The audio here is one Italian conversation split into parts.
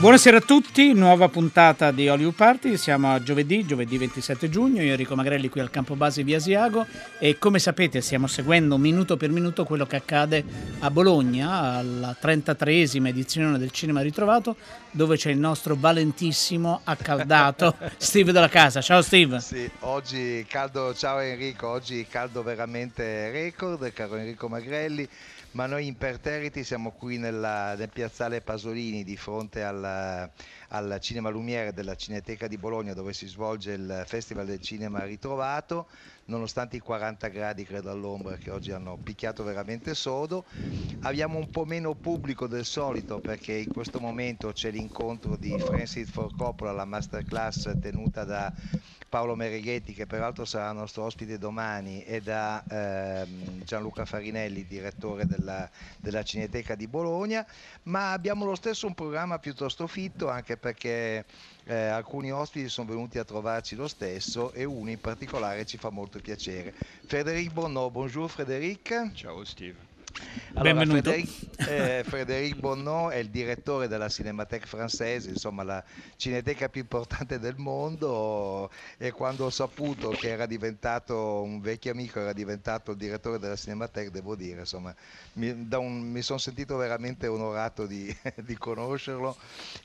Buonasera a tutti, nuova puntata di Hollywood Party, siamo a giovedì, giovedì 27 giugno, io Enrico Magrelli qui al campo base via Asiago. E come sapete stiamo seguendo minuto per minuto quello che accade a Bologna alla 33esima edizione del Cinema Ritrovato dove c'è il nostro valentissimo accaldato Steve della casa. Ciao Steve. Sì, oggi caldo, ciao Enrico, oggi caldo veramente record, caro Enrico Magrelli ma noi imperterriti siamo qui nella, nel piazzale Pasolini di fronte al, al Cinema Lumiere della Cineteca di Bologna dove si svolge il Festival del Cinema Ritrovato nonostante i 40 gradi credo all'ombra che oggi hanno picchiato veramente sodo. Abbiamo un po' meno pubblico del solito perché in questo momento c'è l'incontro di Francis Ford Coppola, la masterclass tenuta da Paolo Mereghetti che peraltro sarà nostro ospite domani e da ehm, Gianluca Farinelli, direttore della, della, Cineteca di Bologna, ma abbiamo lo stesso un programma piuttosto fitto anche perché eh, alcuni ospiti sono venuti a trovarci lo stesso e uno in particolare ci fa molto piacere. Frédéric Bonnot, bonjour Frédéric. Ciao Steve. Allora, Benvenuto. Frédéric, eh, Frédéric Bonnot è il direttore della Cinémathèque française, insomma la cineteca più importante del mondo e quando ho saputo che era diventato un vecchio amico, era diventato il direttore della Cinémathèque, devo dire, insomma, mi, mi sono sentito veramente onorato di, di, conoscerlo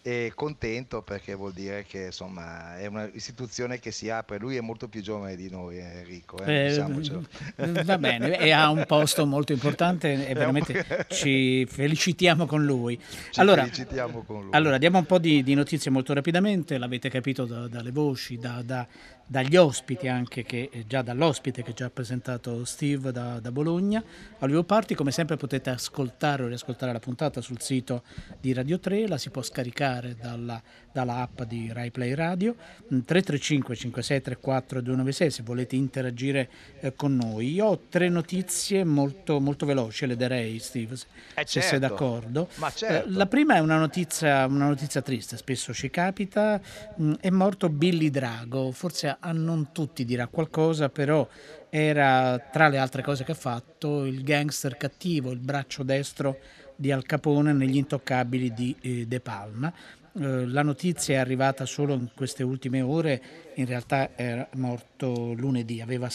e contento perché vuol dire che insomma è un'istituzione che si apre, lui è molto più giovane di noi Enrico, eh, eh, va bene, e ha un posto molto importante e veramente ci felicitiamo con lui. Ci allora, felicitiamo con lui. Allora, diamo un po' di, di notizie molto rapidamente, l'avete capito da, dalle voci, da, da, dagli ospiti anche, che, eh, già dall'ospite che già ha presentato Steve da, da Bologna. A Party, come sempre, potete ascoltare o riascoltare la puntata sul sito di Radio 3, la si può scaricare dalla, dalla app di Rai Play Radio, 335 5634 296 se volete interagire eh, con noi. Io ho tre notizie molto, molto veloci, le darei Steve, se, eh se certo. sei d'accordo. Certo. Eh, la prima è una notizia, una notizia triste, spesso ci capita, mh, è morto Billy Drago, forse a non tutti dirà qualcosa, però era tra le altre cose che ha fatto il gangster cattivo, il braccio destro di Al Capone negli intoccabili di eh, De Palma. Eh, la notizia è arrivata solo in queste ultime ore, in realtà era morto lunedì, aveva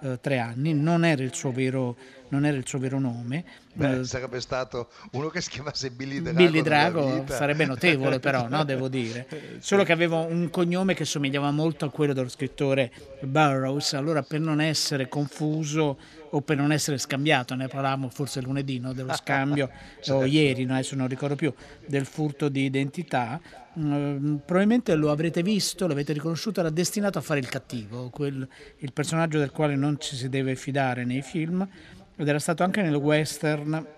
73 anni, non era il suo vero, era il suo vero nome. Beh, sarebbe stato uno che si chiamasse Billy Drago. Billy Drago sarebbe notevole però, no? devo dire. Solo che aveva un cognome che somigliava molto a quello dello scrittore Burroughs, allora per non essere confuso o per non essere scambiato, ne parlavamo forse lunedì no? dello scambio certo. o ieri, no? adesso non ricordo più, del furto di identità, mm, probabilmente lo avrete visto, l'avete riconosciuto, era destinato a fare il cattivo, quel, il personaggio del quale non ci si deve fidare nei film ed era stato anche nel western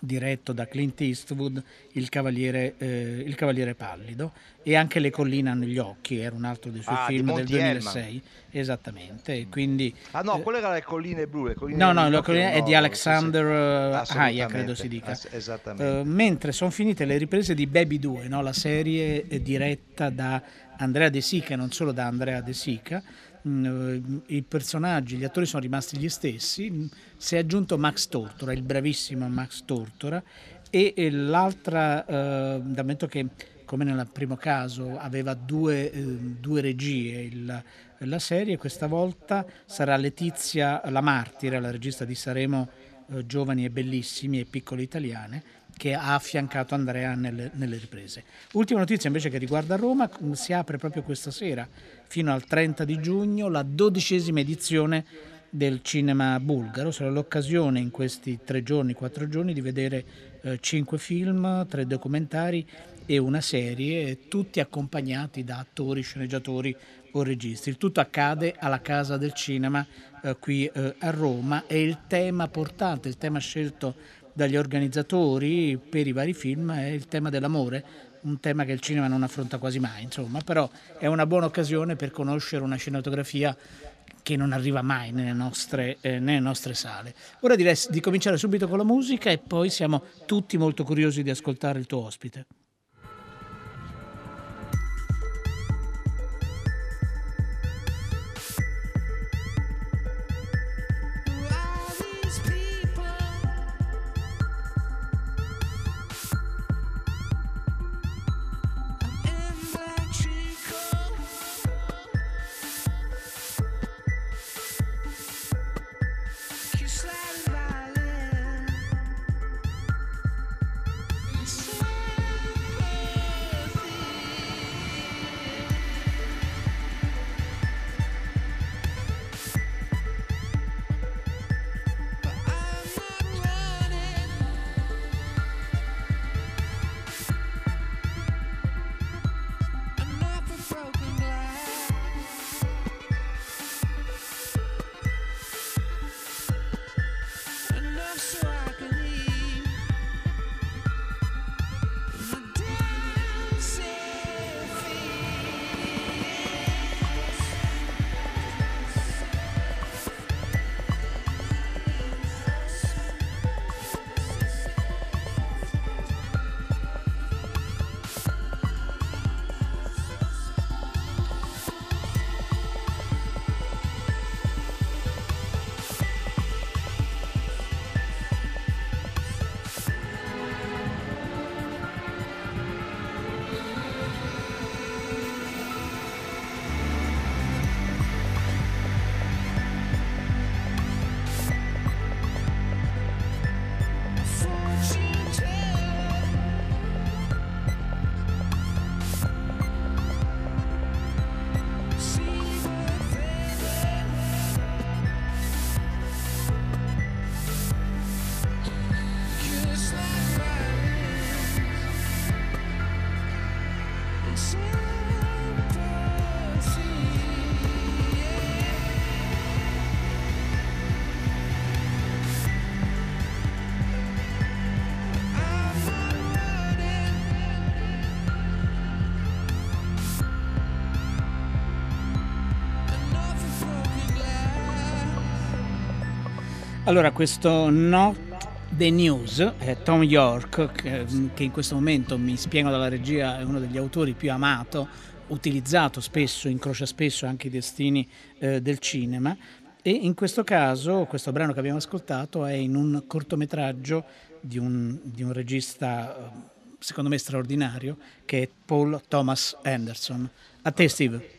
diretto da Clint Eastwood, Il Cavaliere, eh, il Cavaliere Pallido e anche Le colline hanno gli occhi, era un altro dei suoi ah, film del 2006, Hellman. esattamente. Quindi, ah no, eh, quella era Le colline blu, le colline No, no, Le colline è no, di Alexander sì, sì. Haya, credo si dica. Ass- esattamente. Uh, mentre sono finite le riprese di Baby 2, no? la serie diretta da Andrea De Sica e non solo da Andrea De Sica, i personaggi, gli attori sono rimasti gli stessi, si è aggiunto Max Tortora, il bravissimo Max Tortora, e, e l'altra, eh, dal momento che come nel primo caso aveva due, eh, due regie il, la serie, questa volta sarà Letizia La Martire, la regista di Saremo eh, Giovani e Bellissimi e Piccole Italiane, che ha affiancato Andrea nelle, nelle, riprese. Ultima notizia invece che riguarda Roma, si apre proprio questa sera, fino al 30 di giugno, la dodicesima edizione del cinema bulgaro. Sarà l'occasione in questi tre giorni, quattro giorni di vedere eh, cinque film, tre documentari e una serie, tutti accompagnati da attori, sceneggiatori o registi. Il tutto accade alla Casa del Cinema eh, qui eh, a Roma e il tema portante, il tema scelto dagli organizzatori per i vari film è il tema dell'amore, un tema che il cinema non affronta quasi mai, insomma, però è una buona occasione per conoscere una cinematografia che non arriva mai nelle nostre, eh, nelle nostre sale. Ora direi di cominciare subito con la musica e poi siamo tutti molto curiosi di ascoltare il tuo ospite. Allora, questo Not the News è Tom York, che, in questo momento mi spiego dalla regia è uno degli autori più amato, utilizzato spesso, incrocia spesso anche i destini eh, del cinema. E in questo caso, questo brano che abbiamo ascoltato è in un cortometraggio di un, di un regista, eh, secondo me straordinario, che è Paul Thomas Anderson. A te, Steve.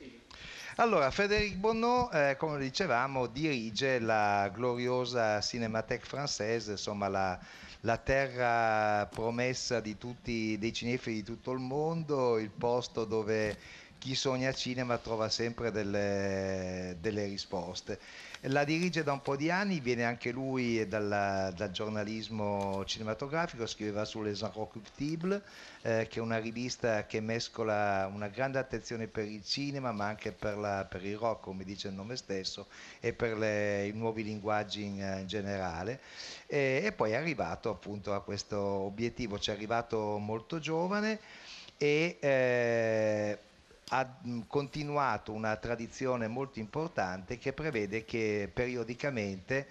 Allora, Frédéric Bonnot, eh, come dicevamo, dirige la gloriosa Cinémathèque française, insomma la, la terra promessa tutti, dei cinefili di tutto il mondo, il posto dove chi sogna cinema trova sempre delle, delle risposte. La dirige da un po' di anni, viene anche lui dal, dal giornalismo cinematografico, scriveva su Les Inrecuptibles, eh, che è una rivista che mescola una grande attenzione per il cinema, ma anche per, la, per il rock, come dice il nome stesso, e per le, i nuovi linguaggi in, in generale. E, e, poi è arrivato appunto a questo obiettivo, ci è arrivato molto giovane e eh, ha continuato una tradizione molto importante che prevede che periodicamente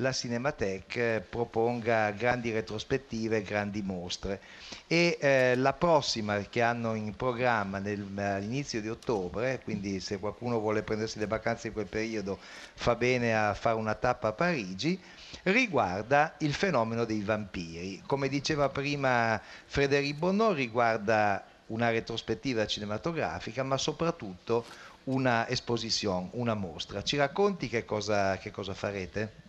la Cinematheque proponga grandi retrospettive, grandi mostre e eh, la prossima che hanno in programma nel, all'inizio di ottobre, quindi se qualcuno vuole prendersi le vacanze in quel periodo fa bene a fare una tappa a Parigi, riguarda il fenomeno dei vampiri. Come diceva prima Frédéric Bonnot, riguarda una retrospettiva cinematografica, ma soprattutto una esposizione, una mostra. Ci racconti che cosa, che cosa farete?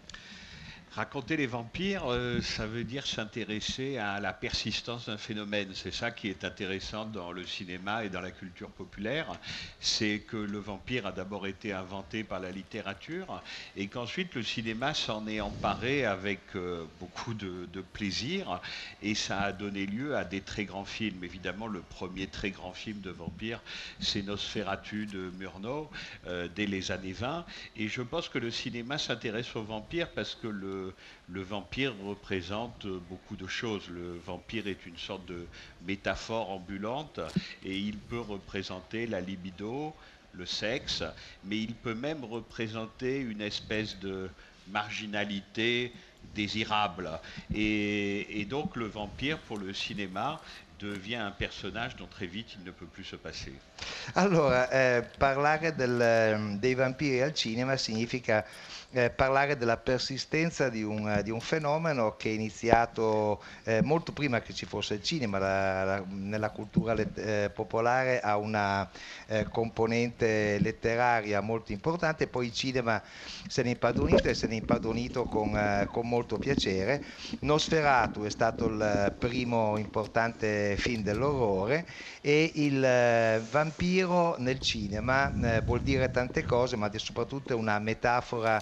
Raconter les vampires, euh, ça veut dire s'intéresser à la persistance d'un phénomène. C'est ça qui est intéressant dans le cinéma et dans la culture populaire. C'est que le vampire a d'abord été inventé par la littérature et qu'ensuite le cinéma s'en est emparé avec euh, beaucoup de, plaisir et ça a donné lieu à des très grands films. Évidemment, le premier très grand film de vampire, c'est Nosferatu de Murnau euh, dès les années 20. Et je pense que le cinéma s'intéresse aux vampires parce que le le, vampire représente beaucoup de choses. Le vampire est une sorte de métaphore ambulante et il peut représenter la libido, le sexe, mais il peut même représenter une espèce de marginalité désirable. Et, donc le vampire pour le cinéma devient un personnage dont très vite il ne peut plus se passer. Allora, eh, parlare del, dei vampiri al cinema significa eh, parlare della persistenza di un, eh, di un, fenomeno che è iniziato eh, molto prima che ci fosse il cinema, la, la, nella cultura let, eh, popolare ha una eh, componente letteraria molto importante, poi il cinema se ne è impadronito e se ne è impadronito con, eh, con molto piacere. Nosferatu è stato il primo importante film dell'orrore e il vampiro nel cinema vuol dire tante cose, ma soprattutto è una metafora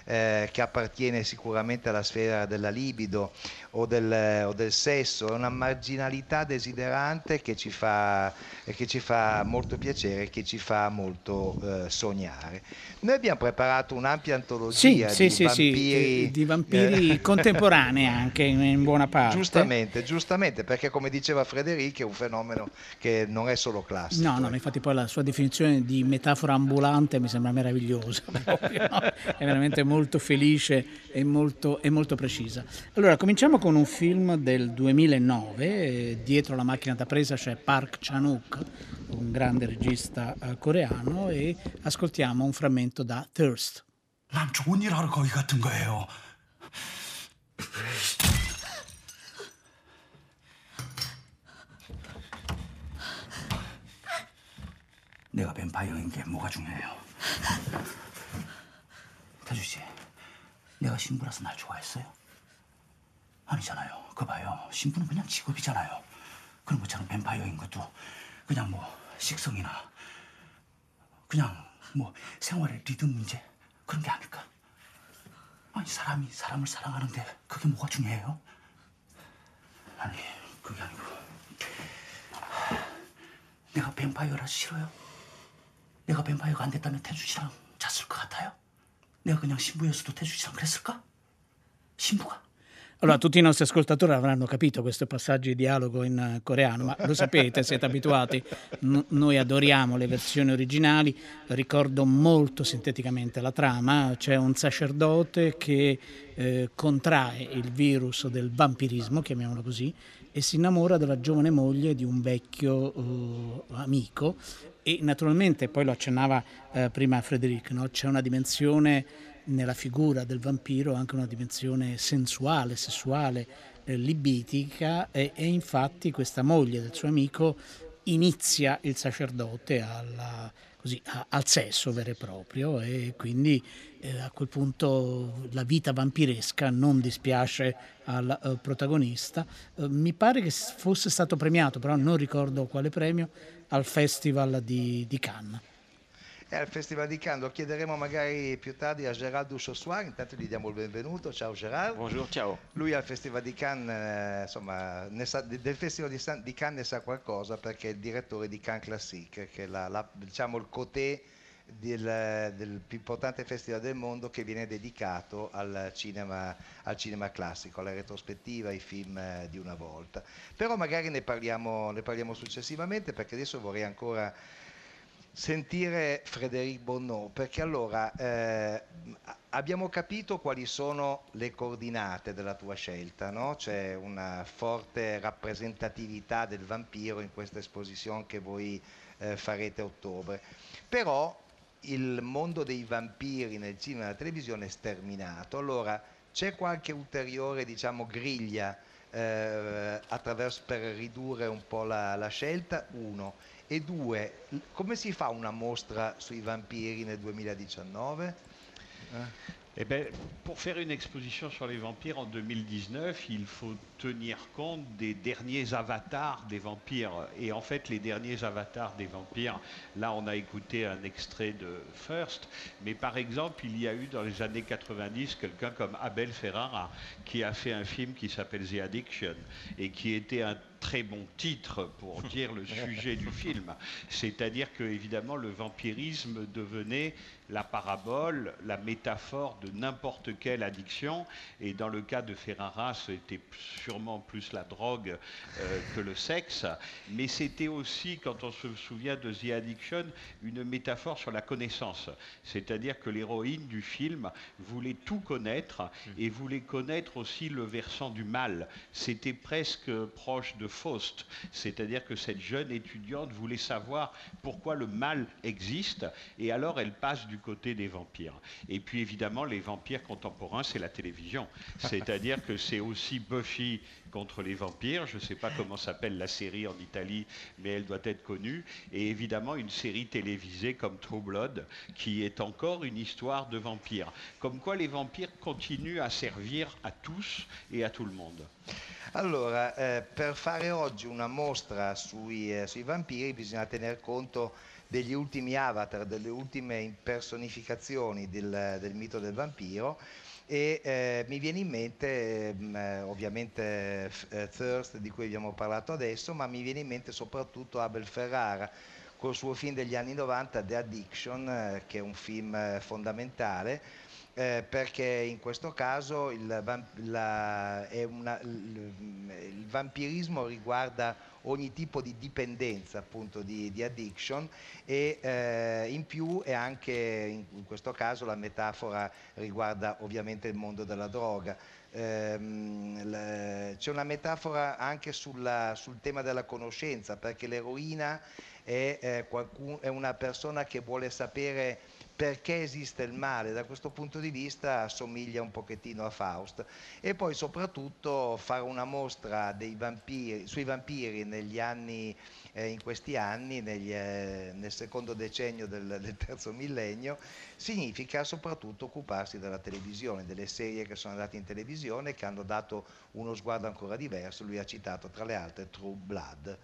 eh, che appartiene sicuramente alla sfera della libido o del, o del, sesso, è una marginalità desiderante che ci fa, che ci fa molto piacere, che ci fa molto eh, sognare. Noi abbiamo preparato un'ampia antologia sì, di, sì, vampiri, sì, di vampiri eh, contemporanei anche in buona parte. Giustamente, giustamente, perché come diceva Frederic è un fenomeno che non è solo classico. No, no, ecco. infatti poi la sua definizione di metafora ambulante mi sembra meravigliosa, proprio, no? è veramente molto felice e molto, e molto precisa. Allora, cominciamo con un film del 2009, eh, dietro la macchina da presa c'è Park Chan-wook, un grande regista eh, coreano, e ascoltiamo un frammento da Thirst. 난 좋은 일 하러 거기 같은 거예요. 내가 뱀파이어인 게 뭐가 중요해요? 태주 씨, 내가 신부라서 날 좋아했어요? 아니잖아요. 그 봐요. 신부는 그냥 직업이잖아요. 그런 것처럼 뱀파이어인 것도 그냥 뭐 식성이나 그냥 뭐 생활의 리듬 문제 그런 게 아닐까? 아니 사람이 사람을 사랑하는데 그게 뭐가 중요해요? 아니 그게 아니고 내가 뱀파이어라 싫어요? 내가 뱀파이어가 안 됐다면 태주 씨랑 잤을 것 같아요? 내가 그냥 신부였어도 태주 씨랑 그랬을까? 신부가? Allora, tutti i nostri ascoltatori avranno capito questo passaggio di dialogo in eh, coreano, ma lo sapete, siete abituati, N- noi adoriamo le versioni originali, ricordo molto sinteticamente la trama, c'è un sacerdote che eh, contrae il virus del vampirismo, chiamiamolo così, e si innamora della giovane moglie di un vecchio uh, amico e naturalmente, poi lo accennava eh, prima Frederic, no? c'è una dimensione nella figura del vampiro anche una dimensione sensuale, sessuale, eh, libitica e, e, infatti questa moglie del suo amico inizia il sacerdote alla, così, a, al sesso vero e proprio e quindi eh, a quel punto la vita vampiresca non dispiace al uh, protagonista. Uh, mi pare che fosse stato premiato, però non ricordo quale premio, al Festival di, di Cannes è al Festival di Cannes, lo chiederemo magari più tardi a Gérald Duchossoir, intanto gli diamo il benvenuto, ciao Gérald. Buongiorno, ciao. Lui al Festival di Cannes, eh, insomma, sa, del Festival di, San, di, Cannes ne sa qualcosa perché è il direttore di Cannes Classique, che è la, la, diciamo il cotè del, del, più importante festival del mondo che viene dedicato al cinema, al cinema classico, alla retrospettiva, ai film eh, di una volta. Però magari ne parliamo, ne parliamo successivamente perché adesso vorrei ancora sentire Frédéric Bonnot, perché allora eh, abbiamo capito quali sono le coordinate della tua scelta, no? c'è una forte rappresentatività del vampiro in questa esposizione che voi eh, farete a ottobre, però il mondo dei vampiri nel cinema e nella televisione è sterminato, allora c'è qualche ulteriore diciamo, griglia eh, per ridurre un po' la, la scelta? Uno e due, come si fa una mostra sui vampiri nel 2019 eh? Eh ben, pour faire une exposition sur les vampires en 2019, il faut tenir compte des derniers avatars des vampires. Et en fait, les derniers avatars des vampires, là on a écouté un extrait de First, mais par exemple, il y a eu dans les années 90 quelqu'un comme Abel Ferrara qui a fait un film qui s'appelle The Addiction et qui était un très bon titre pour dire le sujet du film. C'est-à-dire que, évidemment, le vampirisme devenait la parabole, la métaphore de n'importe quelle addiction. Et dans le cas de Ferrara, c'était sûrement plus la drogue euh, que le sexe. Mais c'était aussi, quand on se souvient de The Addiction, une métaphore sur la connaissance. C'est-à-dire que l'héroïne du film voulait tout connaître et voulait connaître aussi le versant du mal. C'était presque proche de Faust. C'est-à-dire que cette jeune étudiante voulait savoir pourquoi le mal existe. Et alors elle passe du côté des vampires. Et puis évidemment, les vampires contemporains, c'est la télévision. C'est-à-dire que c'est aussi Buffy contre les vampires. Je ne sais pas comment s'appelle la série en Italie, mais elle doit être connue. Et évidemment, une série télévisée comme True Blood, qui est encore une histoire de vampires. Comme quoi les vampires continuent à servir à tous et à tout le monde. Allora, eh, per fare oggi una mostra sui, eh, sui vampiri bisogna tener conto degli ultimi avatar, delle ultime impersonificazioni del, del mito del e eh, mi viene in mente mm, eh, ovviamente eh, Thirst di cui abbiamo parlato adesso, ma mi viene in mente soprattutto Abel Ferrara col suo film degli anni 90 The Addiction, eh, che è un film eh, fondamentale eh, perché in questo caso il, la, una, il, il, vampirismo riguarda ogni tipo di dipendenza, appunto di, di addiction e eh, in più è anche in, in, questo caso la metafora riguarda ovviamente il mondo della droga. Eh, c'è una metafora anche sulla, sul tema della conoscenza perché l'eroina è, eh, qualcun, è una persona che vuole sapere perché esiste il male, da questo punto di vista assomiglia un pochettino a Faust. E poi soprattutto fare una mostra vampiri, sui vampiri negli anni, eh, in questi anni, negli, eh, nel secondo decennio del, del, terzo millennio, significa soprattutto occuparsi della televisione, delle serie che sono andate in televisione, che hanno dato uno sguardo ancora diverso. Lui ha citato tra le altre True Blood.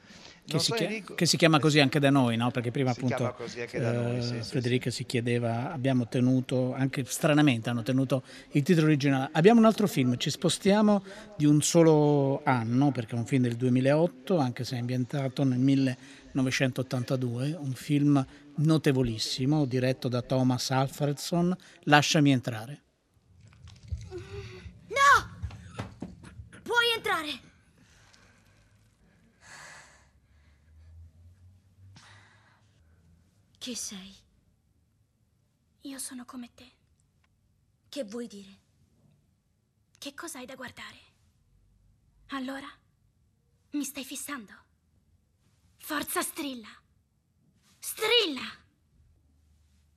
Che si, chiama, che si, chiama, così anche da noi, no? perché prima appunto eh, noi, sì, Federica sì, si chiedeva, abbiamo tenuto, anche stranamente hanno tenuto il titolo originale. Abbiamo un altro film, ci spostiamo di un solo anno, perché è un film del 2008, anche se è ambientato nel 1982, un film notevolissimo, diretto da Thomas Alfredson, Lasciami entrare. No! Puoi entrare! Chi sei? Io sono come te. Che vuoi dire? Che cosa hai da guardare? Allora? Mi stai fissando? Forza strilla! Strilla!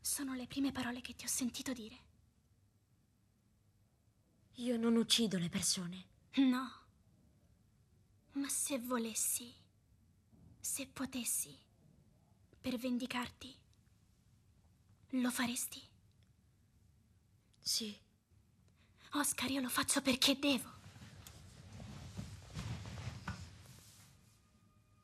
Sono le prime parole che ti ho sentito dire. Io non uccido le persone. No. Ma se volessi, se potessi, per vendicarti, lo faresti? Sì. Oscar, io lo faccio perché devo.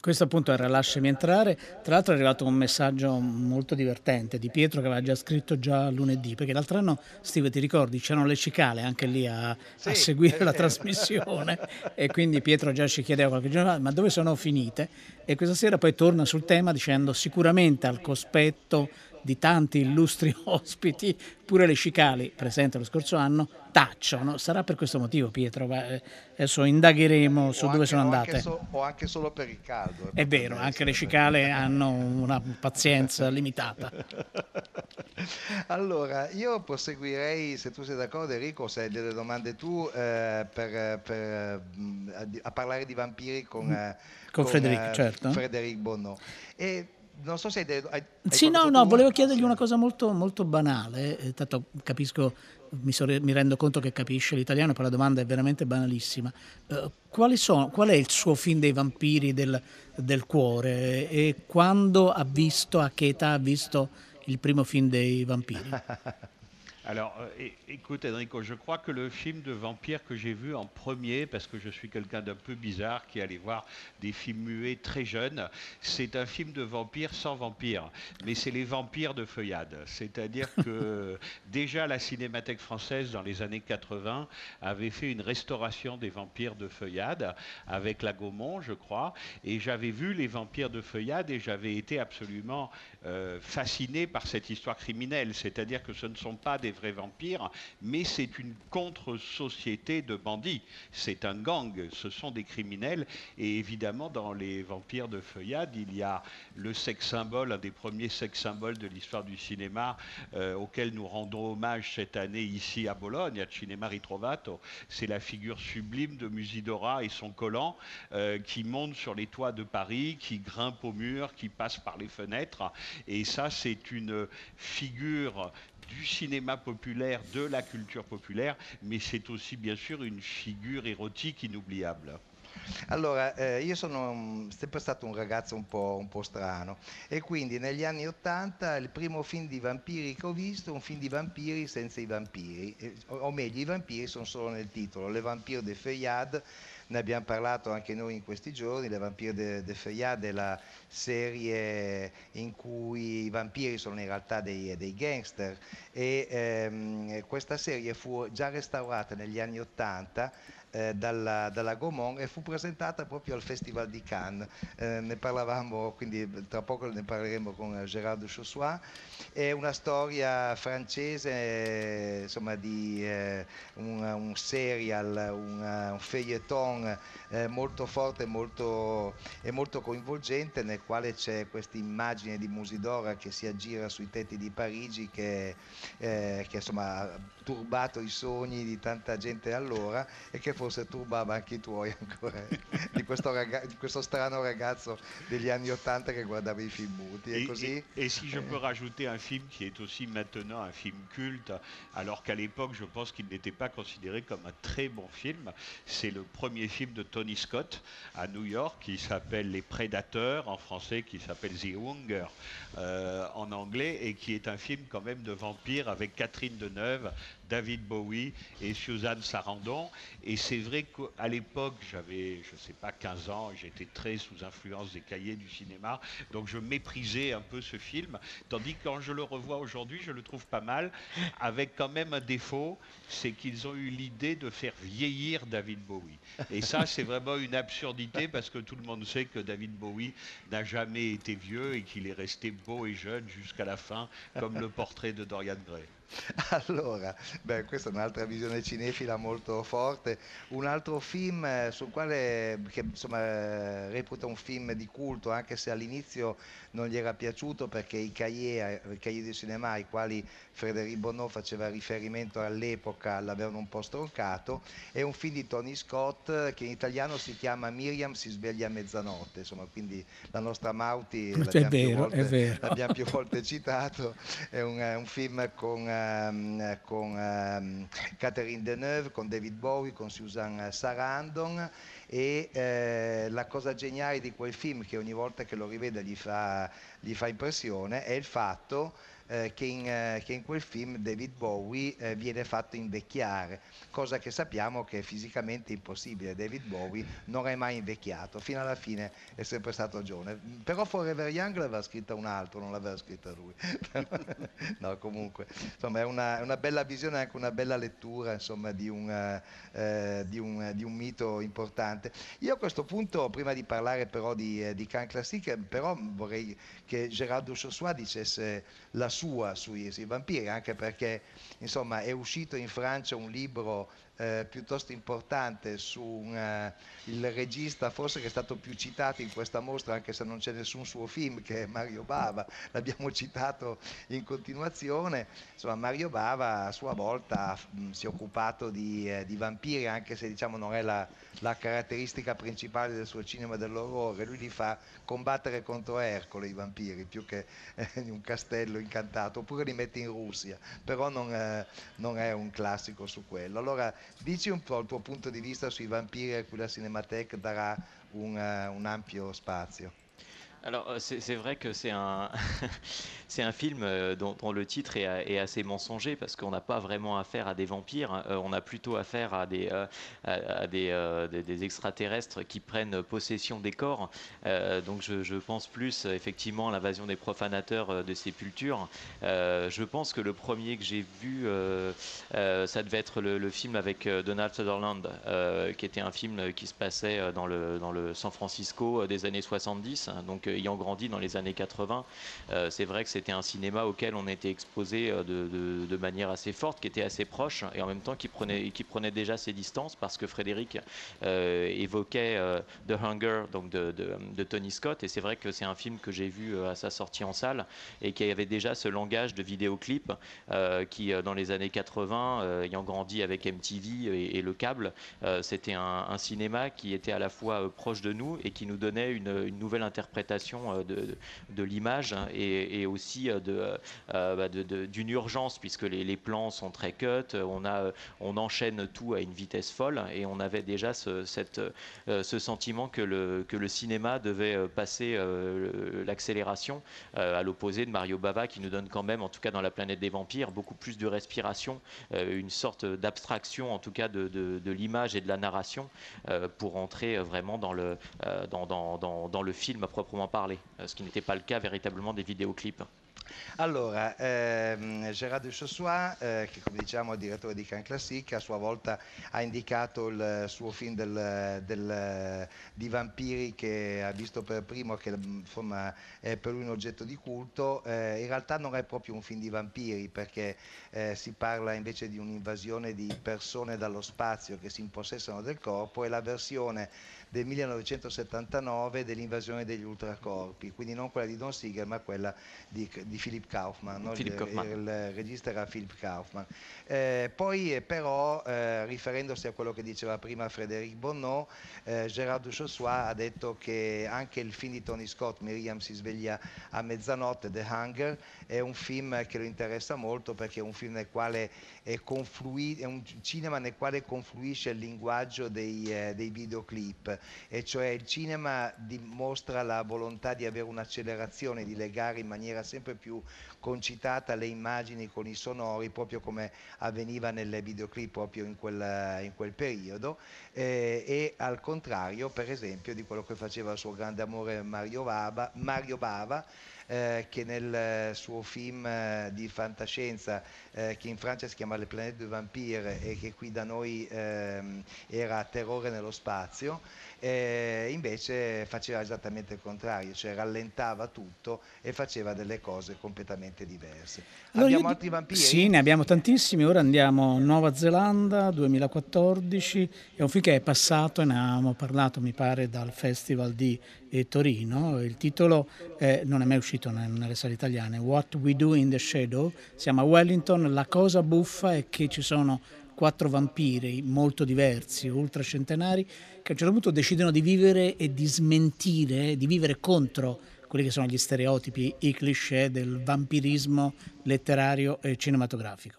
Questo appunto era Lasciami entrare, tra l'altro è arrivato un messaggio molto divertente di Pietro che aveva già scritto già lunedì, perché l'altro anno, Steve ti ricordi, c'erano le cicale anche lì a, sì, a seguire la trasmissione e quindi Pietro già ci chiedeva qualche giorno fa ma dove sono finite? E questa sera poi torna sul tema dicendo sicuramente al cospetto di tanti illustri ospiti, pure le cicali presenti lo scorso anno tacciono. Sarà per questo motivo, Pietro. Eh, adesso indagheremo su o dove anche, sono andate. O anche, so, o anche, solo per il caldo. È vero, anche le cicale hanno una pazienza limitata. allora, io proseguirei, se tu sei d'accordo Enrico, se hai delle domande tu, eh, per, per, mm, a parlare di vampiri con, mm. eh, con, con Frederic, certo. Frederic Bonneau. E non so se hai, hai, hai Sì, no, no, tu? volevo chiedergli una cosa molto, molto banale, eh, tanto capisco, mi, so- mi rendo conto che capisce l'italiano, poi la domanda è veramente banalissima. Quali sono, qual è il suo film dei vampiri del, del cuore e quando ha visto, a che età ha visto il primo film dei vampiri? Alors, euh, écoute Enrico, je crois que le film de vampire que j'ai vu en premier, parce que je suis quelqu'un d'un peu bizarre qui allait voir des films muets très jeunes, c'est un film de vampire sans vampire, mais c'est les vampires de feuillade. C'est-à-dire que déjà la Cinémathèque française dans les années 80 avait fait une restauration des vampires de feuillade avec la Gaumont, je crois, et j'avais vu les vampires de feuillade et j'avais été absolument euh, fasciné par cette histoire criminelle. C'est-à-dire que ce ne sont pas des vrais vampires, mais c'est une contre-société de bandits. C'est un gang, ce sont des criminels. Et évidemment, dans les vampires de feuillade, il y a le sex symbole, un des premiers sex symboles de l'histoire du cinéma, euh, auquel nous rendons hommage cette année ici à Bologne, à Cinema Ritrovato. C'est la figure sublime de Musidora et son collant euh, qui monte sur les toits de Paris, qui grimpe au mur, qui passe par les fenêtres. Et ça, c'est une figure du cinéma populaire, de la culture populaire, mais c'est aussi bien sûr une figure érotique inoubliable. Allora, eh, io sono sempre stato un ragazzo un po', un po' strano e quindi negli anni Ottanta il primo film di vampiri che ho visto è un film di vampiri senza i vampiri, Eh, o meglio i vampiri sono solo nel titolo, Le Vampire de Feuillade, ne abbiamo parlato anche noi in questi giorni, Le Vampire de, de Feuillade la serie in cui i vampiri sono in realtà dei, dei gangster. E ehm, questa serie fu già restaurata negli anni Ottanta eh, dalla, dalla Gaumont e fu presentata proprio al Festival di Cannes. Eh, ne parlavamo, quindi tra poco ne parleremo con eh, Gérard de Chaussois. È una storia francese, insomma, di eh, un, un serial, un, un feuilleton eh, molto forte e molto, e molto coinvolgente nel quale c'è questa immagine di Musidora che si aggira sui tetti di Parigi che, eh, che insomma ha turbato i sogni di tanta gente allora e che anche i tuoi ancora? Di questo, raga- di questo strano ragazzo degli anni Ottanta che guardava i film muti e Et, così? et- et si je peux rajouter un film qui est aussi maintenant un film culte, alors qu'à l'époque, je pense qu'il n'était pas considéré comme un très bon film, c'est le premier film de Tony Scott à New York qui s'appelle Les Prédateurs en français, qui s'appelle The Hunger euh, en anglais, et qui est un film quand même de vampire avec Catherine Deneuve, David Bowie et Suzanne Sarandon. Et c'est vrai qu'à l'époque, j'avais, je ne sais pas, 15 ans, j'étais très sous influence des cahiers du cinéma, donc je méprisais un peu ce film. Tandis que quand je le revois aujourd'hui, je le trouve pas mal, avec quand même un défaut, c'est qu'ils ont eu l'idée de faire vieillir David Bowie. Et ça, c'est vraiment une absurdité parce que tout le monde sait que David Bowie n'a jamais été vieux et qu'il est resté beau et jeune jusqu'à la fin, comme le portrait de Dorian Gray. Allora, beh, questa è un'altra visione cinefila molto forte. Un altro film eh, sul quale, che insomma, eh, reputa un film di culto, anche se all'inizio non gli era piaciuto perché i cahiers, eh, i cahiers di cinema ai quali Frédéric Bonnot faceva riferimento all'epoca l'avevano un po' stroncato, è un film di Tony Scott che in italiano si chiama Miriam si sveglia a mezzanotte, insomma, quindi la nostra Mauti È l'abbiamo più vero, volte- è vero. l'abbiamo più volte citato, è un, è un film con, ehm, con ehm, Catherine Deneuve, con David Bowie, con Susan Sarandon e eh, la cosa geniale di quel film che ogni volta che lo rivede gli fa, gli fa impressione è il fatto eh, che, in, eh, che in quel film David Bowie eh, viene fatto invecchiare, cosa che sappiamo che è fisicamente impossibile. David Bowie non è mai invecchiato, fino alla fine è sempre stato giovane. Però Forever Young l'aveva scritta un altro, non l'aveva scritta lui. no, comunque, insomma, è una, una bella visione, anche una bella lettura insomma, di, un, eh, eh, di, un, di un mito importante. Io a questo punto, prima di parlare però di, di Can Classique, però vorrei che Gerardo Chaussois dicesse la sua sui, sui vampiri, anche perché insomma, è uscito in Francia un libro eh, piuttosto importante su un, eh, il regista forse che è stato più citato in questa mostra anche se non c'è nessun suo film che è Mario Bava, l'abbiamo citato in continuazione, insomma Mario Bava a sua volta mh, si è occupato di, eh, di, vampiri anche se diciamo non è la, la, caratteristica principale del suo cinema dell'orrore, lui li fa combattere contro Ercole i vampiri più che eh, in un castello incantato oppure li mette in Russia, però non, eh, non è un classico su quello. Allora Dici un po' il tuo punto di vista sui vampiri a cui la Cinémathèque darà un, uh, un ampio spazio. Alors euh, c'est vrai que c'est un, un film euh, dont, le titre est, assez mensonger parce qu'on n'a pas vraiment affaire à des vampires, euh, on a plutôt affaire à des, à, des, extraterrestres qui prennent possession des corps. donc je, pense plus effectivement à l'invasion des profanateurs de sépultures. je pense que le premier que j'ai vu, ça devait être le, film avec Donald Sutherland, qui était un film qui se passait dans le, dans le San Francisco des années 70. Donc ayant grandi dans les années 80, euh, c'est vrai que c'était un cinéma auquel on était exposé euh, de, manière assez forte, qui était assez proche et en même temps qui prenait, déjà ses distances parce que Frédéric euh, évoquait The Hunger donc de, Tony Scott et c'est vrai que c'est un film que j'ai vu à sa sortie en salle et qui avait déjà ce langage de vidéoclip qui dans les années 80 ayant grandi avec MTV et, le câble c'était un, cinéma qui était à la fois proche de nous et qui nous donnait une nouvelle interprétation euh, de, l'image hein, et, aussi euh, euh, bah, d'une urgence puisque les, plans sont très cut, on, a, on enchaîne tout à une vitesse folle et on avait déjà ce, cette, ce sentiment que le, que le cinéma devait passer l'accélération à l'opposé de Mario Bava qui nous donne quand même, en tout cas dans la planète des vampires, beaucoup plus de respiration, une sorte d'abstraction en tout cas de, de, l'image et de la narration pour entrer vraiment dans le, dans, dans, dans le film à proprement parler, euh, ce qui n'était pas le cas véritablement des vidéoclips. Allora, ehm, Gérard Duchossois, eh, che come diciamo è direttore di Can Classique, a sua volta ha indicato il suo film del, del, di vampiri che ha visto per primo, che insomma è per lui un oggetto di culto. Eh, in realtà non è proprio un film di vampiri perché eh, si parla invece di un'invasione di persone dallo spazio che si impossessano del corpo e la versione del 1979 dell'invasione degli ultracorpi, quindi non quella di Don Siegel ma quella di, di Philip Kaufman, no? Philip Kaufman. Il, il, regista era Philip Kaufman. Eh, poi eh, però, eh, riferendosi a quello che diceva prima Frédéric Bonnot, eh, Gérard Duchossois ha detto che anche il film di Tony Scott, Miriam si sveglia a mezzanotte, The Hunger, è un film che lo interessa molto perché è un film nel quale è, conflui- è un cinema nel quale confluisce il linguaggio dei, eh, dei videoclip, e cioè il cinema dimostra la volontà di avere un'accelerazione, di legare in maniera sempre più concitata le immagini con i sonori, proprio come avveniva nelle videoclip proprio in quel, in quel periodo, eh, e al contrario, per esempio, di quello che faceva il suo grande amore Mario Bava, Mario Bava eh, che nel suo film eh, di fantascienza eh, che in Francia si chiama Le Planète de Vampire e che qui da noi ehm, era Terrore nello spazio, eh, invece faceva esattamente il contrario, cioè rallentava tutto e faceva delle cose completamente diverse. Allora abbiamo altri vampiri? Sì, ne abbiamo tantissimi, ora andiamo in Nuova Zelanda 2014, è un film che è passato ne abbiamo parlato mi pare dal Festival di eh, Torino, il titolo eh, non è mai uscito nelle sale italiane, What We Do in the Shadow, siamo a Wellington, la cosa buffa è che ci sono quattro vampiri molto diversi, ultracentenari, che a un certo punto decidono di vivere e di smentire, di vivere contro quelli che sono gli stereotipi, i cliché del vampirismo letterario e cinematografico.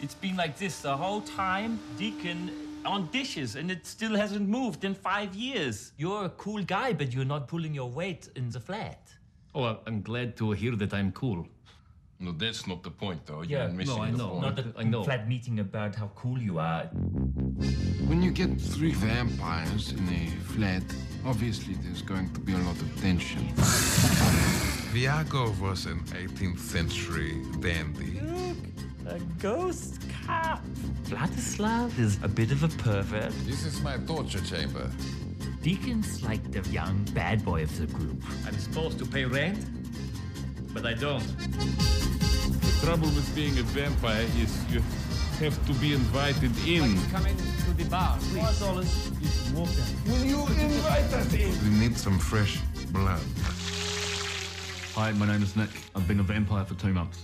It's been like this the whole time, Deacon on dishes, and it still hasn't moved in five years. You're a cool guy, but you're not pulling your weight in the flat. Oh, I'm glad to hear that I'm cool. No, that's not the point, though. You're yeah, missing no, I the know. point. Not a I know. flat meeting about how cool you are. When you get three vampires in a flat, obviously there's going to be a lot of tension. Viago was an 18th century dandy. Look, a ghost cop. Vladislav is a bit of a pervert. This is my torture chamber. Deacon's like the young bad boy of the group. I'm supposed to pay rent? But I don't. The trouble with being a vampire is you have to be invited in. Come into the bar, please. Four dollars. Will you invite us in? We need some fresh blood. Hi, my name is Nick. I've been a vampire for two months.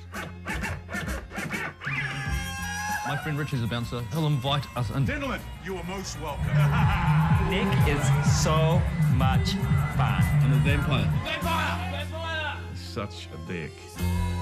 My friend Rich is a bouncer. He'll invite us in. Gentlemen, you are most welcome. Nick is so much fun. I'm a vampire. Vampire! Such a dick.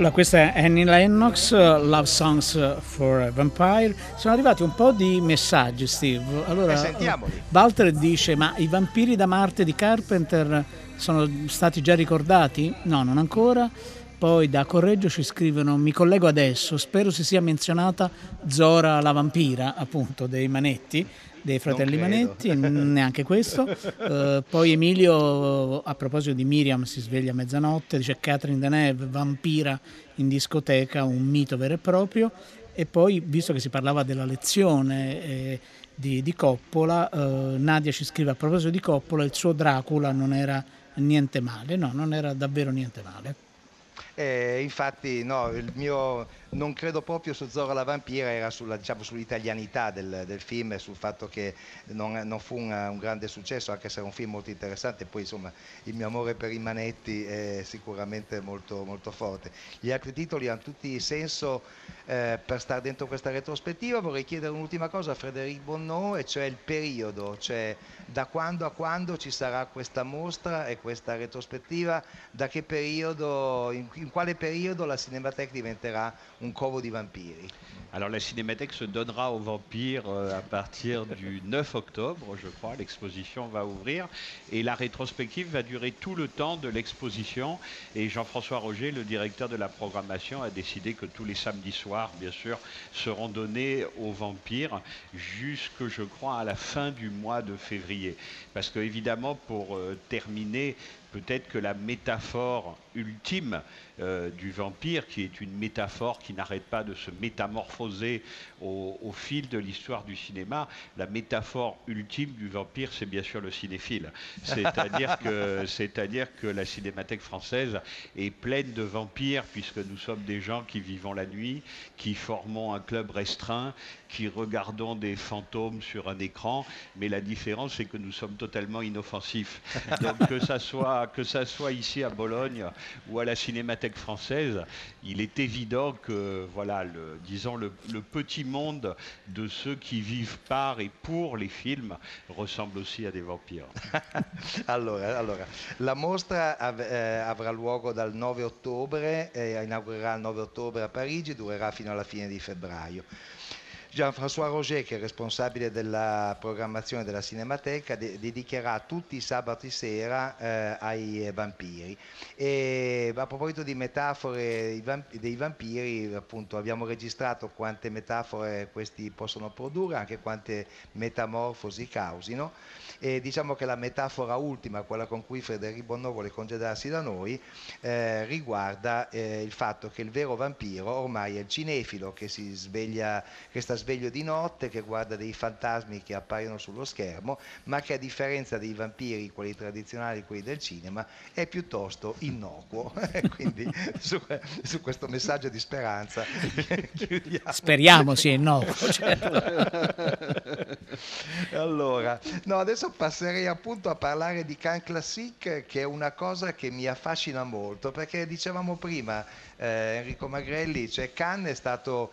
Allora, questa è Annie Lennox, Love Songs for a Vampire. Sono arrivati un po' di messaggi, Steve. Allora, Eh, sentiamoli. Walter dice: Ma i vampiri da Marte di Carpenter sono stati già ricordati? No, non ancora. Poi da Correggio ci scrivono: Mi collego adesso, spero si sia menzionata Zora la vampira, appunto, dei Manetti, dei fratelli. Manetti, neanche questo. Eh, poi Emilio, a proposito di Miriam, si sveglia a mezzanotte, dice Catherine Deneuve, vampira in discoteca, un mito vero e proprio. E poi, visto che si parlava della lezione eh, di, di Coppola, eh, Nadia ci scrive a proposito di Coppola, il suo Dracula non era niente male, no, non era davvero niente male. E infatti no, il mio non credo proprio su Zorro la vampira, era sulla, diciamo, sull'italianità del, del film e sul fatto che non, non fu un, un grande successo, anche se era un film molto interessante. Poi insomma il mio amore per i manetti è sicuramente molto, molto forte. Gli altri titoli hanno tutti senso eh, per stare dentro questa retrospettiva. Vorrei chiedere un'ultima cosa a Frédéric Bonnot, e cioè il periodo, cioè da quando a quando ci sarà questa mostra e questa retrospettiva, da che periodo, in, in quale periodo la Cinémathèque diventerà un covo di vampiri. Alors la Cinémathèque se donnera aux vampires euh, à partir du 9 octobre, je crois, l'exposition va ouvrir et la rétrospective va durer tout le temps de l'exposition et Jean-François Roger, le directeur de la programmation, a décidé que tous les samedis soirs, bien sûr, seront donnés aux vampires jusque, je crois, à la fin du mois de février. Parce que évidemment, pour euh, terminer, peut-être que la métaphore ultime euh, du vampire, qui est une métaphore qui n'arrête pas de se métamorphoser au, au fil de l'histoire du cinéma, la métaphore ultime du vampire, c'est bien sûr le cinéphile. C'est-à-dire que, c'est-à-dire que la cinémathèque française est pleine de vampires, puisque nous sommes des gens qui vivons la nuit, qui formons un club restreint, qui regardons des fantômes sur un écran, mais la différence, c'est que nous sommes totalement inoffensifs. Donc que ça soit, que ça soit ici à Bologne ou à la Cinémathèque française, il est évident que, voilà, le, disons, le, petit monde de ceux qui vivent par et pour les films ressemble aussi à des vampires. allora, allora, la mostra av- eh, avrà luogo dal 9 ottobre, eh, inaugurerà il 9 ottobre a Parigi, durerà fino alla fine di febbraio. Jean-François Roger, che è responsabile della programmazione della Cinemateca, de- dedicherà tutti i sabati sera eh, ai vampiri. E a proposito di metafore dei vampiri, appunto, abbiamo registrato quante metafore questi possono produrre, anche quante metamorfosi causino. E diciamo che la metafora ultima, quella con cui Federico Bonnò vuole congedarsi da noi, eh, riguarda eh, il fatto che il vero vampiro ormai è il cinefilo che si sveglia, che sta sveglio di notte, che guarda dei fantasmi che appaiono sullo schermo, ma che a differenza dei vampiri, quelli tradizionali, quelli del cinema, è piuttosto innocuo. Quindi su, su questo messaggio di speranza chiudiamo. Speriamo sia innocuo. certo. allora, no, adesso passerei appunto a parlare di Cannes Classique, che è una cosa che mi affascina molto, perché dicevamo prima, eh, Enrico Magrelli, cioè Cannes è stato,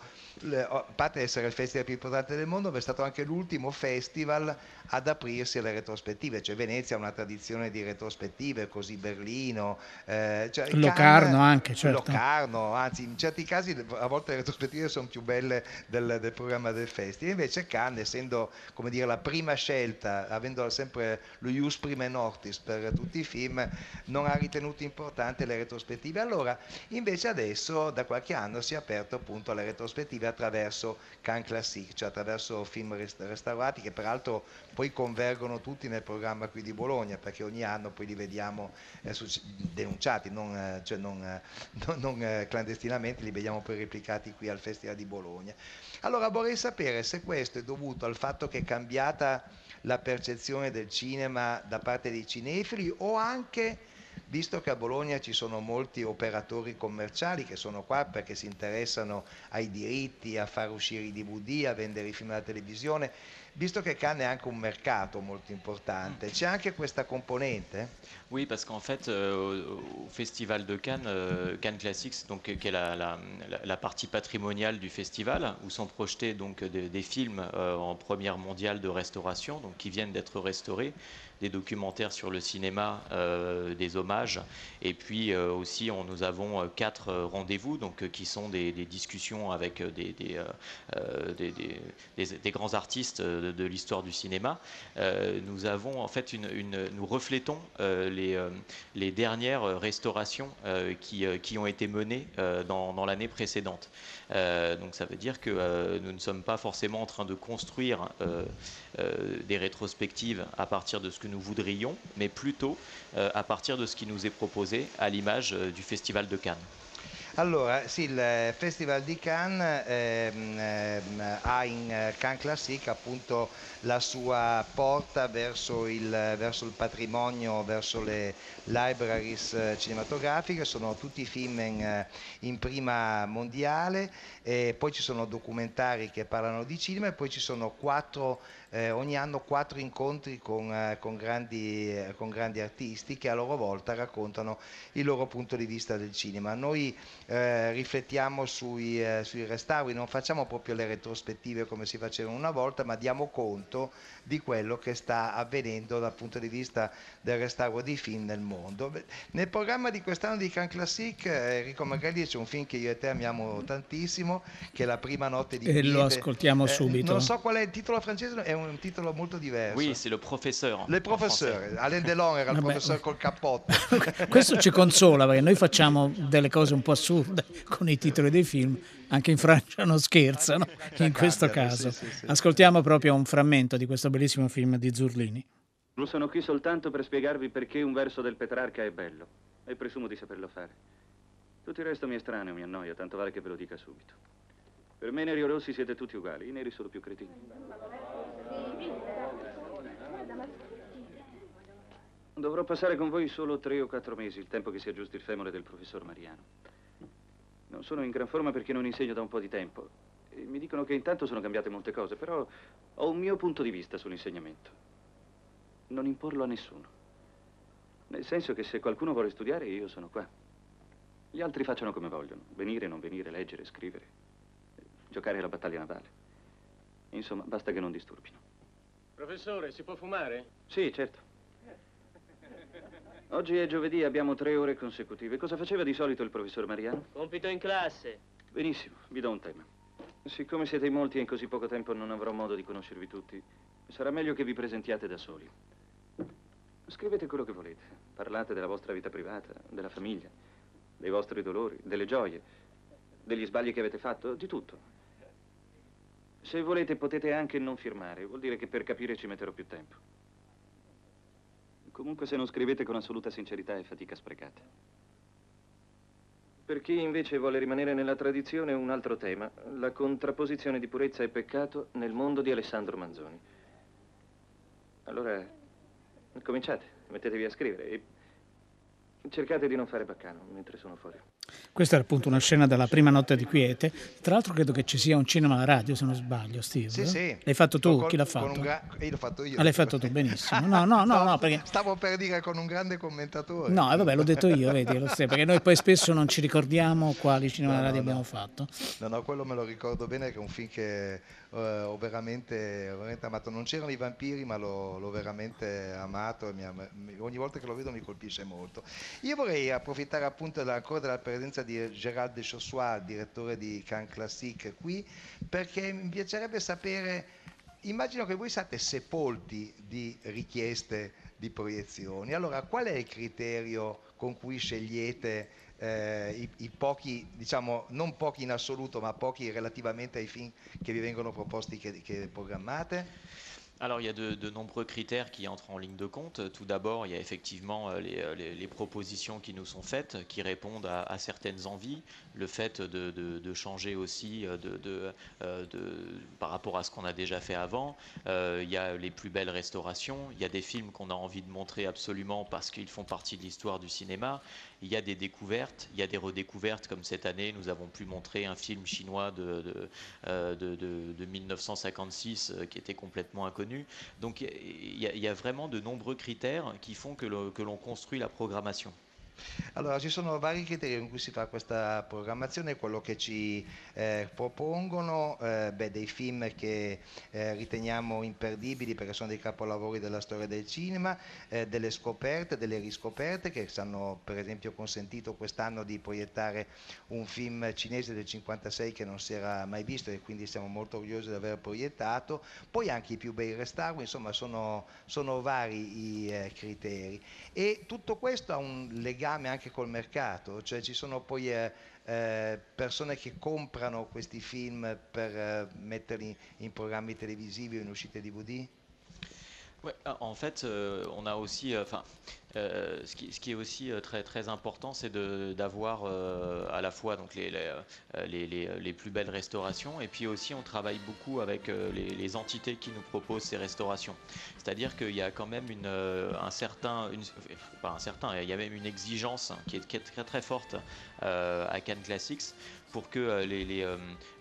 a parte essere il festival più importante del mondo, ma è stato anche l'ultimo festival ad aprirsi alle retrospettive, cioè Venezia ha una tradizione di retrospettive, così Berlino, eh, cioè Locarno Cannes- anche, certo. Locarno, anzi in certi casi a volte le retrospettive sono più belle del, del programma del festival, invece Cannes essendo come dire la prima scelta, avendo sempre lo ius prime noctis per tutti i film, non ha ritenuto importante le retrospettive. Allora invece adesso da qualche anno si è aperto appunto alle retrospettive attraverso Cannes Classique, cioè attraverso film rest- restaurati che peraltro poi convergono tutti nel programma qui di Bologna perché ogni anno poi li vediamo eh, denunciati, non, eh, cioè non, eh, non- non, eh, clandestinamente, li vediamo poi replicati qui al Festival di Bologna. Allora vorrei sapere se questo è dovuto al fatto che è cambiata la percezione del cinema da parte dei cinefili o anche visto che a Bologna ci sono molti operatori commerciali che sono qua perché si interessano ai diritti, a far uscire i DVD, a vendere i film alla televisione, visto che Cannes è anche un mercato molto importante, c'è anche questa componente? Oui, parce qu'en fait, euh, au Festival de Cannes, euh, Cannes Classics, donc, qui est la, partie patrimoniale du festival, où sont projetés donc, des, films euh, en première mondiale de restauration, donc, qui viennent d'être restaurés, des documentaires sur le cinéma, des hommages, et puis aussi on- nous avons quatre rendez-vous, donc, qui sont des, discussions avec des, grands artistes de, l'histoire du cinéma. Nous avons en fait nous reflétons les, euh, les dernières euh, restaurations euh, qui, qui ont été menées dans, dans l'année précédente. Donc ça veut dire que nous ne sommes pas forcément en train de construire des rétrospectives à partir de ce que nous voudrions, mais plutôt à partir de ce qui nous est proposé à l'image du Festival de Cannes. Allora, sì, il eh, Festival di Cannes ehm, ehm, ha in eh, Cannes Classique appunto la sua porta verso il, verso il patrimonio, verso le libraries eh, cinematografiche, sono tutti film in, in prima mondiale, poi ci sono documentari che parlano di cinema e poi ci sono quattro, eh, ogni anno quattro incontri con, eh, con grandi, eh, con grandi artisti che a loro volta raccontano il loro punto di vista del cinema. Noi eh, riflettiamo sui, eh, sui restauri, non facciamo proprio le retrospettive come si facevano una volta, ma diamo conto di quello che sta avvenendo dal punto di vista del restauro di film nel mondo. Nel programma di quest'anno di Cannes Classique, eh, Enrico Magalli c'è un film che io e te amiamo tantissimo, che è La prima notte di E lo ascoltiamo subito. Non so qual è il titolo francese, è un titolo molto diverso. Oui, c'est le professeur. Le professeur. Alain Delon era il Vabbè. professore col cappotto. Questo ci consola perché noi facciamo delle cose un po' assurde con i titoli dei film, anche in Francia non scherzano in questo caso. Ascoltiamo proprio un frammento di questo bellissimo film di Zurlini. Non sono qui soltanto per spiegarvi perché un verso del Petrarca è bello, e presumo di saperlo fare. Tutto il resto mi è estraneo, mi annoia, tanto vale che ve lo dica subito. Per me neri o rossi siete tutti uguali, i neri sono più cretini. Dovrò passare con voi solo tre o quattro mesi, il tempo che si aggiusti il femore del professor Mariano. Non sono in gran forma perché non insegno da un po' di tempo. E mi dicono che intanto sono cambiate molte cose, però ho un mio punto di vista sull'insegnamento. Non imporlo a nessuno. Nel senso che se qualcuno vuole studiare, io sono qua. Gli altri facciano come vogliono. Venire, non venire, leggere, scrivere. Giocare alla battaglia navale. Insomma, basta che non disturbino. Professore, si può fumare? Sì, certo. Oggi è giovedì, abbiamo tre ore consecutive. Cosa faceva di solito il professor Mariano? Compito in classe. Benissimo, vi do un tema. Siccome siete in molti e in così poco tempo non avrò modo di conoscervi tutti, sarà meglio che vi presentiate da soli. Scrivete quello che volete. Parlate della vostra vita privata, della famiglia, dei vostri dolori, delle gioie, degli sbagli che avete fatto, di tutto. Se volete potete anche non firmare, vuol dire che per capire ci metterò più tempo. Comunque se non scrivete con assoluta sincerità è fatica sprecata. Per chi invece vuole rimanere nella tradizione, un altro tema, la contrapposizione di purezza e peccato nel mondo di Alessandro Manzoni. Allora, cominciate, mettetevi a scrivere e cercate di non fare baccano mentre sono fuori. Questa era appunto una scena della prima notte di quiete. Tra l'altro credo che ci sia un cinema alla radio, se non sbaglio, Steve. Sì, sì. L'hai fatto tu? Con- Chi l'ha fatto? Io l'ho fatto io. Ah, l'hai fatto tu, benissimo. No, no, no, Stavo- no, perché... Stavo per dire con un grande commentatore. No, eh, vabbè, l'ho detto io, vedi, lo sai, perché noi poi spesso non ci ricordiamo quali cinema No, alla radio no, abbiamo fatto. No, no, quello me lo ricordo bene che è un film che eh, ho, veramente, ho veramente amato. Non c'erano i vampiri, ma l'ho, l'ho veramente amato e mi- ogni volta che lo vedo mi colpisce molto. Io vorrei approfittare appunto ancora della presenza di Gérald de Chossois, direttore di Cannes Classique, qui, perché mi piacerebbe sapere, immagino che voi siate sepolti di richieste di proiezioni. Allora, qual è il criterio con cui scegliete eh, i, i pochi, diciamo, non pochi in assoluto, ma pochi relativamente ai film che vi vengono proposti, che, che programmate? Alors, il y a de, nombreux critères qui entrent en ligne de compte. Tout d'abord, il y a effectivement euh, les, euh, les- propositions qui nous sont faites, qui répondent à, certaines envies. Le fait de, changer aussi euh, par rapport à ce qu'on a déjà fait avant. Il y a les plus belles restaurations. Il y a des films qu'on a envie de montrer absolument parce qu'ils font partie de l'histoire du cinéma. Il y a des découvertes, il y a des redécouvertes, comme cette année, nous avons pu montrer un film chinois de, de, euh, de- de- de 1956 euh, qui était complètement inconnu. Donc il y, a- vraiment de nombreux critères qui font que l'on construit la programmation. Allora, ci sono vari criteri con cui si fa questa programmazione, quello che ci eh, propongono, eh, beh, dei film che eh, riteniamo imperdibili perché sono dei capolavori della storia del cinema, eh, delle scoperte, delle riscoperte che ci hanno per esempio consentito quest'anno di proiettare un film cinese del 56 che non si era mai visto e quindi siamo molto orgogliosi di aver proiettato, poi anche i più bei restauri, insomma sono, sono vari i eh, criteri. E tutto questo ha un legame anche col mercato, cioè ci sono poi eh, eh, persone che comprano questi film per eh, metterli in programmi televisivi o in uscite DVD? Ouais, en fait, euh, on a aussi, euh, enfin, euh, ce, qui, est aussi euh, très, important, c'est d'avoir euh, à la fois donc, les, les, les- plus belles restaurations et puis aussi on travaille beaucoup avec les, entités qui nous proposent ces restaurations. C'est-à-dire qu'il y a quand même une, un certain, pas un certain, il y a même une exigence qui est, très très forte à Cannes Classics pour que les, les,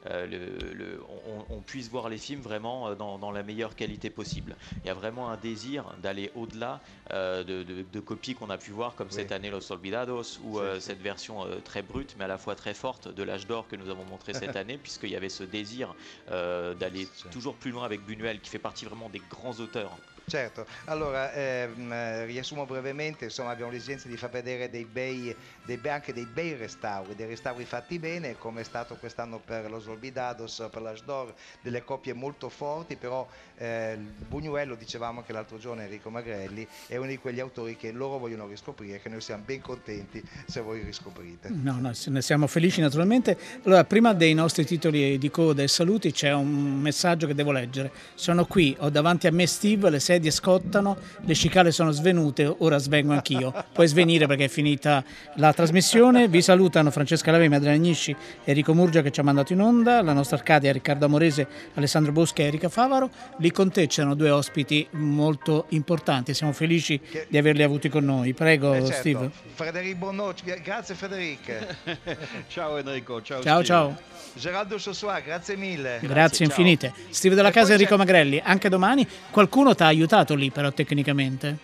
le- le- on, puisse voir les films vraiment dans, la meilleure qualité possible. Il y a vraiment un désir d'aller au-delà de, de- de copies qu'on a pu voir, comme cette année Los Olvidados, ou euh, cette version euh, très brute, mais à la fois très forte de l'âge d'or que nous avons montré cette année, puisqu'il y avait ce désir euh, d'aller toujours plus loin avec Buñuel, qui fait partie vraiment des grands auteurs. Certo, allora ehm, riassumo brevemente, insomma abbiamo l'esigenza di far vedere dei bei, dei bei, anche dei bei restauri, dei restauri fatti bene come è stato quest'anno per lo Svolbidados, per l'Asdor, delle coppie molto forti, però eh, Bugnuello, dicevamo anche l'altro giorno Enrico Magrelli, è uno di quegli autori che loro vogliono riscoprire, che noi siamo ben contenti se voi riscoprite. No, no, ne siamo felici naturalmente. Allora, prima dei nostri titoli di coda e saluti c'è un messaggio che devo leggere. Sono qui, ho davanti a me Steve le sei medie scottano, le cicale sono svenute, ora svengo anch'io. Puoi svenire perché è finita la trasmissione. Vi salutano Francesca Lavemi, Adriana Agnisci, Enrico Murgia che ci ha mandato in onda, la nostra Arcadia, Riccardo Amorese, Alessandro Bosca e Erika Favaro. Lì con te c'erano due ospiti molto importanti, siamo felici che... di averli avuti con noi. Prego eh certo. Steve. Frederic Bonno, grazie Frederic. ciao Enrico, ciao. Ciao Steve. ciao. Geraldo Sosua, grazie mille. Grazie, grazie infinite. Steve della e Casa Enrico Magrelli, anche domani qualcuno ti ha aiutato lì però tecnicamente.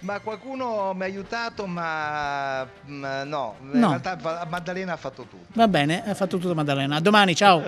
Ma qualcuno mi ha aiutato, ma mm, no, in No. realtà Va- Maddalena ha fatto tutto. Va bene, ha fatto tutto Maddalena. A domani, ciao.